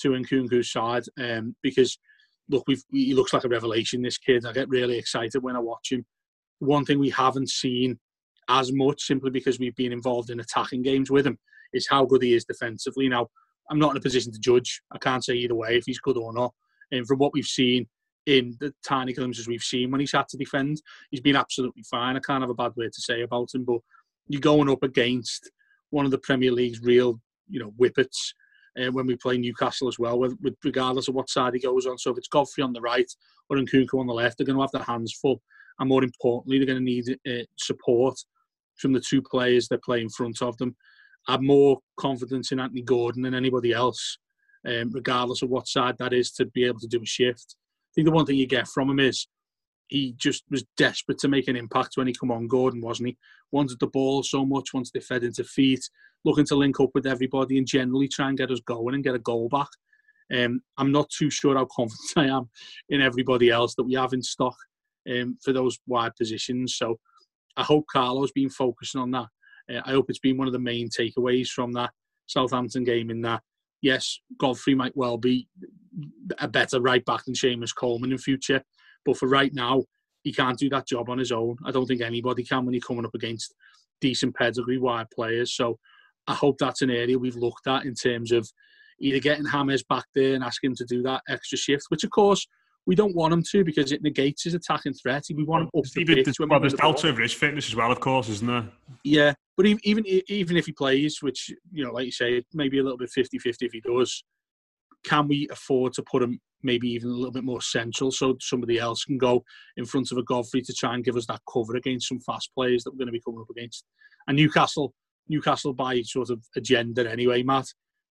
to Nkounkou's side um, because look, we've, he looks like a revelation. This kid, I get really excited when I watch him. One thing we haven't seen as much, simply because we've been involved in attacking games with him, is how good he is defensively. Now, I'm not in a position to judge. I can't say either way if he's good or not. And from what we've seen in the tiny glimpses we've seen when he's had to defend, he's been absolutely fine. I can't have a bad word to say about him. But you're going up against one of the Premier League's real, you know, whippets uh, when we play Newcastle as well, with, with, regardless of what side he goes on. So if it's Godfrey on the right or Nkounkou on the left, they're going to have their hands full. And more importantly, they're going to need uh, support from the two players they play in front of them. I have more confidence in Anthony Gordon than anybody else, um, regardless of what side that is, to be able to do a shift. I think the one thing you get from him is he just was desperate to make an impact when he come on. Gordon wasn't he? Wanted the ball so much, wanted to fed into feet, looking to link up with everybody and generally try and get us going and get a goal back. Um, I'm not too sure how confident I am in everybody else that we have in stock um, for those wide positions. So I hope Carlo's been focusing on that. Uh, I hope it's been one of the main takeaways from that Southampton game in that, yes, Godfrey might well be a better right back than Seamus Coleman in future. But for right now, he can't do that job on his own. I don't think anybody can when you're coming up against decent pedigree wide players. So I hope that's an area we've looked at in terms of either getting Hammers back there and asking him to do that extra shift, which of course we don't want him to because it negates his attacking threat. We want him up the pitch. There's, well, there's doubts over his fitness as well, of course, isn't there? Yeah, but even even if he plays, which you know, like you say, maybe a little bit 50-50 if he does, can we afford to put him maybe even a little bit more central so somebody else can go in front of a Godfrey to try and give us that cover against some fast players that we're going to be coming up against. And Newcastle, Newcastle by sort of agenda anyway, Matt.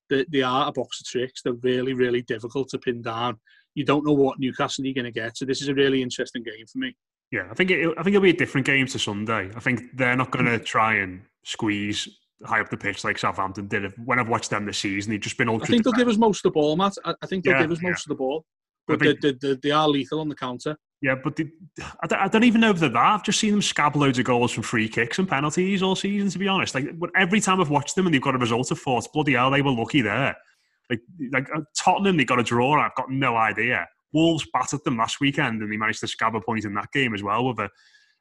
They, they are a box of tricks. They're really, really difficult to pin down. You don't know what Newcastle you're going to get. So this is a really interesting game for me. Yeah, I think it, I think it'll be a different game to Sunday. I think they're not going to mm. try and squeeze high up the pitch like Southampton did. When I've watched them this season, they've just been ultra. I think they'll give us most of the ball, Matt. I, think they'll yeah, give us most yeah. of the ball, but they, they, they, they, are lethal on the counter. Yeah, but they, I, don't, I don't even know if they're that. I've just seen them scab loads of goals from free kicks and penalties all season. To be honest, like every time I've watched them and they've got a result of fourth, bloody hell, they were lucky there. Like like uh, Tottenham, they got a draw. I've got no idea. Wolves battered them last weekend and they managed to scab a point in that game as well with a,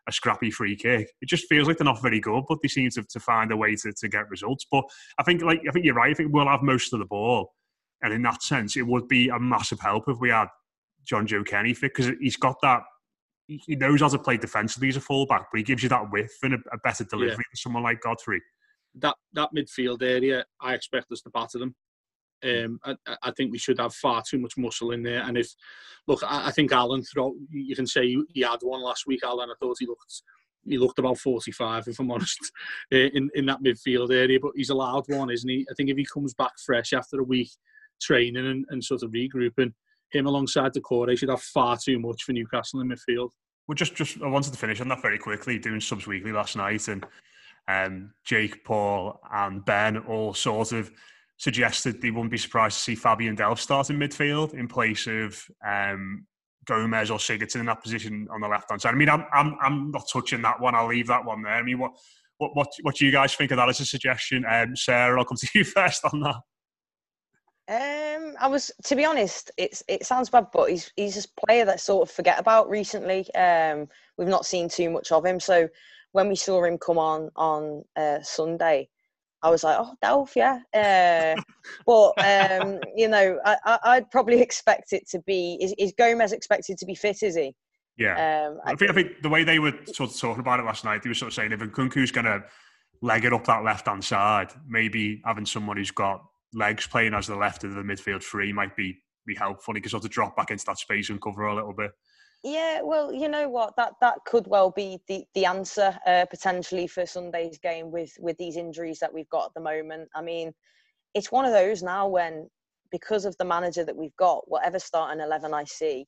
a scrappy free kick. It just feels like they're not very good, but they seem to, to find a way to, to get results. But I think like I think you're right. I think we'll have most of the ball, and in that sense, it would be a massive help if we had Jonjoe Kenny fit because he's got that. He knows how to play defensively as a fullback, but he gives you that width and a, a better delivery yeah. than someone like Godfrey. That that midfield area, I expect us to batter them. Um, I, I, think we should have far too much muscle in there. And if look, I, I think Allan throw you can say he had one last week. Allan, I thought he looked he looked about 45, if I'm honest, in, in that midfield area. But he's a loud one, isn't he? I think if he comes back fresh after a week training and, and sort of regrouping, him alongside Doucouré, they should have far too much for Newcastle in midfield. Well, just, just I wanted to finish on that very quickly. Doing subs weekly last night, and um, Jake, Paul, and Ben all sort of suggested they wouldn't be surprised to see Fabian Delph start in midfield in place of um, Gomes or Sigurdsson in that position on the left hand side. I mean, I'm, I'm, I'm not touching that one. I'll leave that one there. I mean, what, what, what, what do you guys think of that as a suggestion? Um, Sarah, I'll come to you first on that. Um, I was, to be honest, it's it sounds bad, but he's he's a player that I sort of forget about recently. Um, we've not seen too much of him, so when we saw him come on on uh, Sunday, I was like, oh, Delph, yeah. Uh, but um, you know, I, would probably expect it to be. Is, is, Gomes expected to be fit? Is he? Yeah. Um, I, think, I think the way they were sort of talking about it last night, they were sort of saying if Nkounkou's going to leg it up that left hand side, maybe having someone who's got legs playing as the left of the midfield three might be be helpful. He can sort of drop back into that space and cover a little bit. Yeah, well, you know what that that could well be the the answer uh, potentially for Sunday's game with with these injuries that we've got at the moment. I mean, it's one of those now when because of the manager that we've got, whatever starting eleven I see,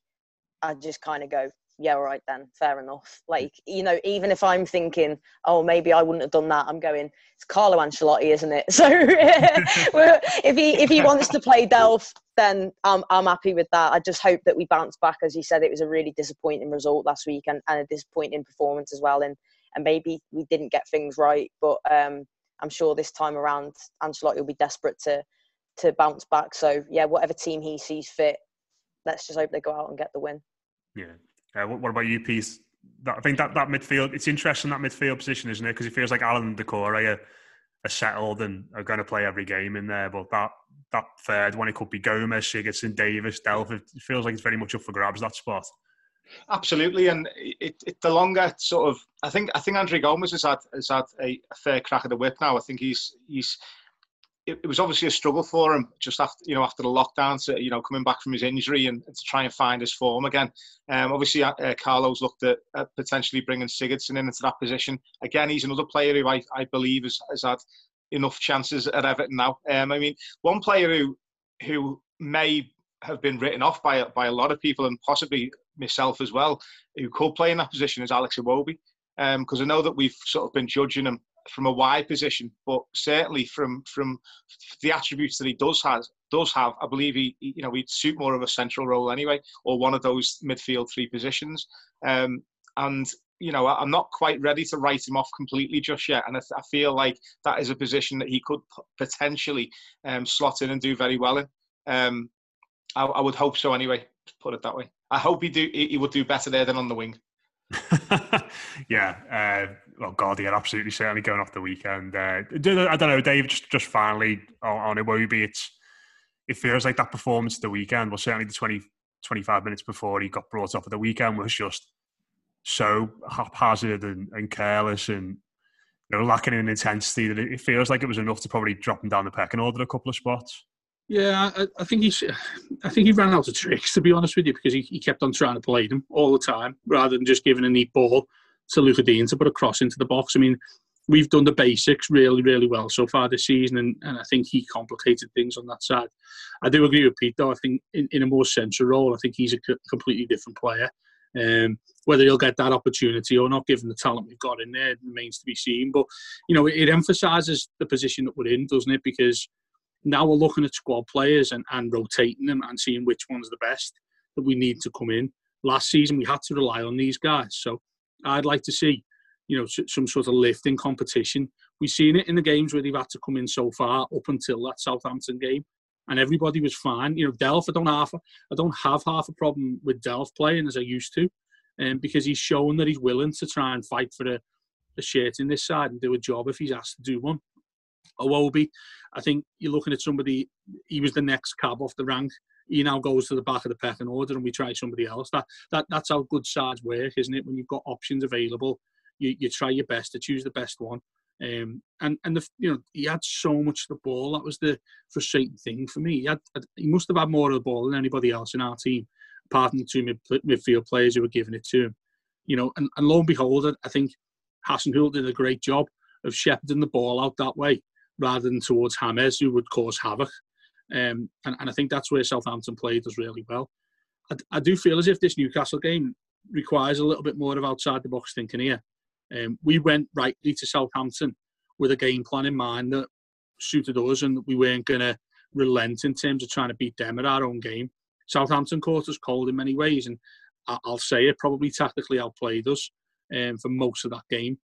I just kind of go, yeah, all right then, fair enough. Like, you know, even if I'm thinking, oh, maybe I wouldn't have done that, I'm going, it's Carlo Ancelotti, isn't it? So if he if he wants to play Delph, then I'm I'm happy with that. I just hope that we bounce back. As you said, it was a really disappointing result last week and, and a disappointing performance as well. And and maybe we didn't get things right, but um, I'm sure this time around Ancelotti will be desperate to to bounce back. So yeah, whatever team he sees fit, let's just hope they go out and get the win. Yeah, uh, what, what, about you? That, I think that, that midfield, it's interesting that midfield position, isn't it? Because it feels like Allan and Doucouré are, are settled and are going to play every game in there. But that that third one, it could be Gomes, Sigurdsson, Davies, Delph. It feels like it's very much up for grabs, that spot. Absolutely, and it, it, the longer sort of, I think I think Andre Gomes has had has had a, a, fair crack at the whip now. I think he's he's it, it, was obviously a struggle for him just after you know after the lockdown to you know coming back from his injury and, and to try and find his form again. Um, obviously, uh, uh, Carlo's looked at, at, potentially bringing Sigurdsson in into that position. Again, he's another player who I, I believe has, has had enough chances at Everton now. Um, I mean, one player who who may have been written off by by a lot of people and possibly myself as well, who could play in that position is Alex Iwobi. Because um, I know that we've sort of been judging him from a wide position, but certainly from from the attributes that he does has does have, I believe he, you know he'd suit more of a central role anyway, or one of those midfield three positions. Um, and you know I'm not quite ready to write him off completely just yet, and I, I feel like that is a position that he could potentially um, slot in and do very well in. Um, I, I, would hope so anyway. Put it that way. I hope he do he would do better there than on the wing. yeah, uh, well, God, yeah, absolutely, certainly going off the weekend. Uh, I don't know, Dave. Just, just finally on, on Iwobi, it's it feels like that performance the weekend. Well, certainly the 20, 25 minutes before he got brought off at the weekend was just so haphazard and, and careless and you know, lacking in intensity that it feels like it was enough to probably drop him down the pecking order a couple of spots. Yeah, I, I, think he's. I think he ran out of tricks to be honest with you because he, he kept on trying to play them all the time rather than just giving a neat ball to Lucas Digne to put a cross into the box. I mean, we've done the basics really, really well so far this season, and, and I think he complicated things on that side. I do agree with Pete though. I think in, in a more central role, I think he's a completely different player. Um, whether he'll get that opportunity or not, given the talent we've got in there, remains to be seen. But you know, it, it emphasises the position that we're in, doesn't it? Because now we're looking at squad players and, and rotating them and seeing which one's the best that we need to come in. Last season we had to rely on these guys, so I'd like to see, you know, some sort of lift in competition. We've seen it in the games where they've had to come in so far up until that Southampton game, and everybody was fine. You know, Delph, I don't have, I don't have half a problem with Delph playing as I used to, um, because he's shown that he's willing to try and fight for a, a shirt in this side and do a job if he's asked to do one. Iwobi, I think you're looking at somebody. He was the next cab off the rank. He now goes to the back of the pecking order, and we try somebody else. That that that's how good sides work, isn't it? When you've got options available, you, you try your best to choose the best one. Um, and and the you know he had so much of the ball. That was the frustrating thing for me. He had he must have had more of the ball than anybody else in our team, apart from the two mid, midfield players who were giving it to him. You know, and, and lo and behold, I think Hasenhüttl did a great job of shepherding the ball out that way rather than towards James, who would cause havoc. Um, and, and I think that's where Southampton played us really well. I, I, do feel as if this Newcastle game requires a little bit more of outside the box thinking here. Um, we went rightly to Southampton with a game plan in mind that suited us, and we weren't going to relent in terms of trying to beat them at our own game. Southampton caught us cold in many ways, and I'll say it probably tactically outplayed us um, for most of that game.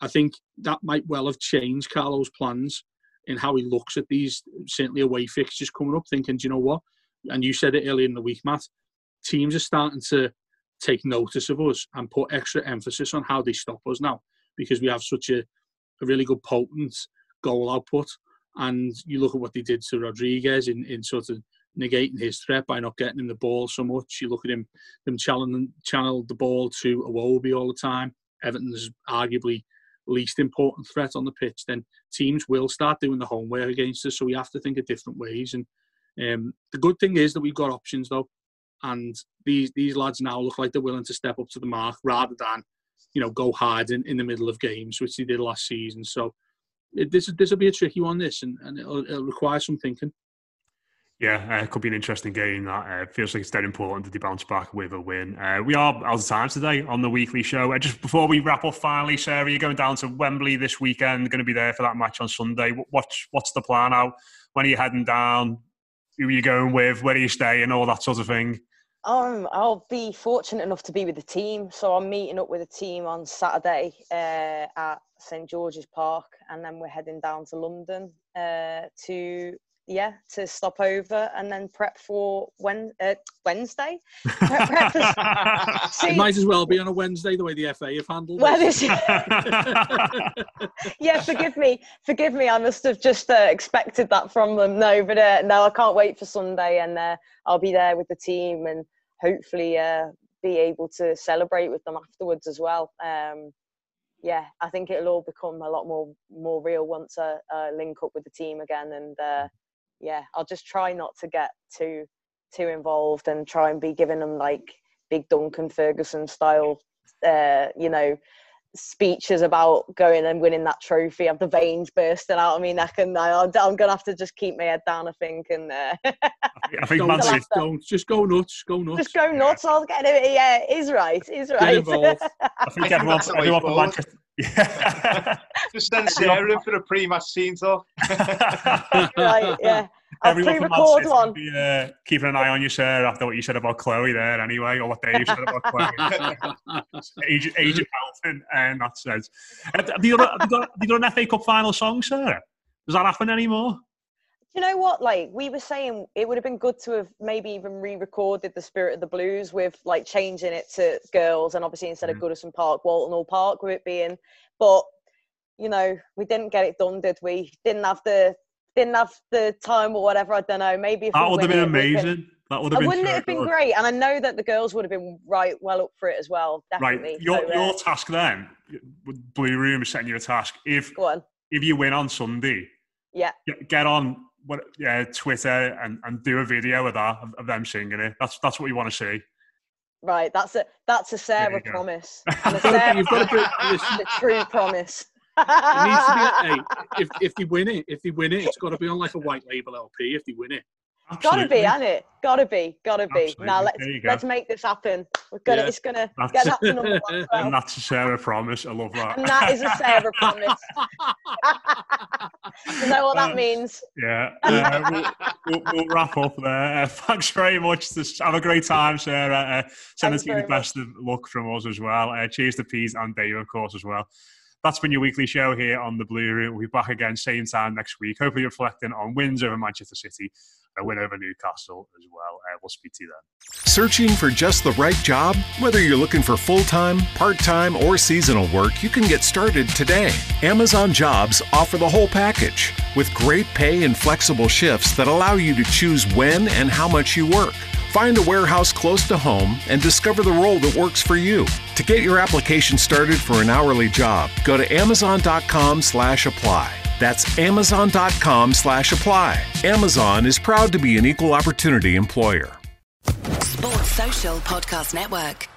I think that might well have changed Carlo's plans in how he looks at these certainly away fixtures coming up, thinking, do you know what? And you said it earlier in the week, Matt. Teams are starting to take notice of us and put extra emphasis on how they stop us now because we have such a, a really good potent goal output. And you look at what they did to Rodriguez in, in sort of negating his threat by not getting him the ball so much. You look at him them channeling channel the ball to Iwobi all the time. Everton's arguably least important threat on the pitch, then teams will start doing the homework against us. So we have to think of different ways. And um, the good thing is that we've got options though, and these these lads now look like they're willing to step up to the mark rather than you know go hard in, in the middle of games, which they did last season. So it, this this will be a tricky one, this, and, and it'll, it'll require some thinking. Yeah, uh, it could be an interesting game. That uh, feels like it's dead important that they bounce back with a win. Uh, we are out of time today on the weekly show. Uh, just before we wrap up, finally, Sarah, you're going down to Wembley this weekend. Going to be there for that match on Sunday. What's what's the plan out? When are you heading down? Who are you going with? Where are you staying? All that sort of thing. Um, I'll be fortunate enough to be with the team, so I'm meeting up with the team on Saturday uh, at St George's Park, and then we're heading down to London uh, to yeah, to stop over and then prep for when, uh, Wednesday. Prep, prep for, it might as well be on a Wednesday the way the FA have handled well, it. yeah, forgive me, forgive me. I must have just uh, expected that from them. No, but uh, no, I can't wait for Sunday, and uh, I'll be there with the team and hopefully uh, be able to celebrate with them afterwards as well. Um, yeah, I think it'll all become a lot more more real once I link up with the team again and uh, yeah, I'll just try not to get too too involved and try and be giving them like big Duncan Ferguson style, uh, you know, speeches about going and winning that trophy. I've the veins bursting out of me neck and I, I'm gonna have to just keep my head down. I think and uh, I think don't, just, go, just go nuts, go nuts, just go nuts. I'll get it. Yeah, is right, is right. I think everyone, everyone from Manchester. Yeah. Just send Sarah in for a pre-match scene talk. right, yeah. I'll Everyone pre-record one. Be, uh, keeping an eye on you, sir, after what you said about Chloe there, anyway, or what Dave said about Chloe. age, age of health, and that says. Have you, got, have, you got, have you got an FA Cup final song, sir? Does that happen anymore? you know what like we were saying it would have been good to have maybe even re-recorded the spirit of the blues with like changing it to girls and obviously instead mm. of goodison park walton hall park with it being but you know we didn't get it done did we didn't have the didn't have the time or whatever i don't know maybe if that would have been amazing that would have been wouldn't it have been great and i know that the girls would have been right well up for it as well definitely right your, so, uh, task then blue room is setting you a task if if you win on sunday yeah get on what yeah Twitter and, and do a video of that of, of them singing it. That's that's what you want to see. Right, that's a that's a Sarah promise. And a Sarah You've got to be the true promise. It needs to be. Hey, if if they win it, if they win it, it's got to be on like a white label LP. If they win it, Absolutely. Gotta be, hasn't it? Gotta be, gotta be. Absolutely. Now let's let's make this happen. We're gonna, yeah. it's gonna that's, get that number one. And that's a Sarah promise. I love that. And that is a Sarah promise. you know what that uh, means? Yeah. Uh, we'll, we'll, we'll, wrap up there. Uh, thanks very much. This, have a great time, Sarah. Uh, sending you the best much. of luck from us as well. Uh, cheers to Peas and Dave, of course, as well that's been your weekly show here on the Blue Room. We'll be back again same time next week. Hopefully reflecting on wins over Manchester City a win over Newcastle as well. Uh, we'll speak to you then. Searching for just the right job? Whether you're looking for full time, part time, or seasonal work, you can get started today. Amazon Jobs offer the whole package with great pay and flexible shifts that allow you to choose when and how much you work. Find a warehouse close to home and discover the role that works for you. To get your application started for an hourly job, go to amazon.com/apply. That's amazon.com slash apply. Amazon is proud to be an equal opportunity employer. Sports Social Podcast Network.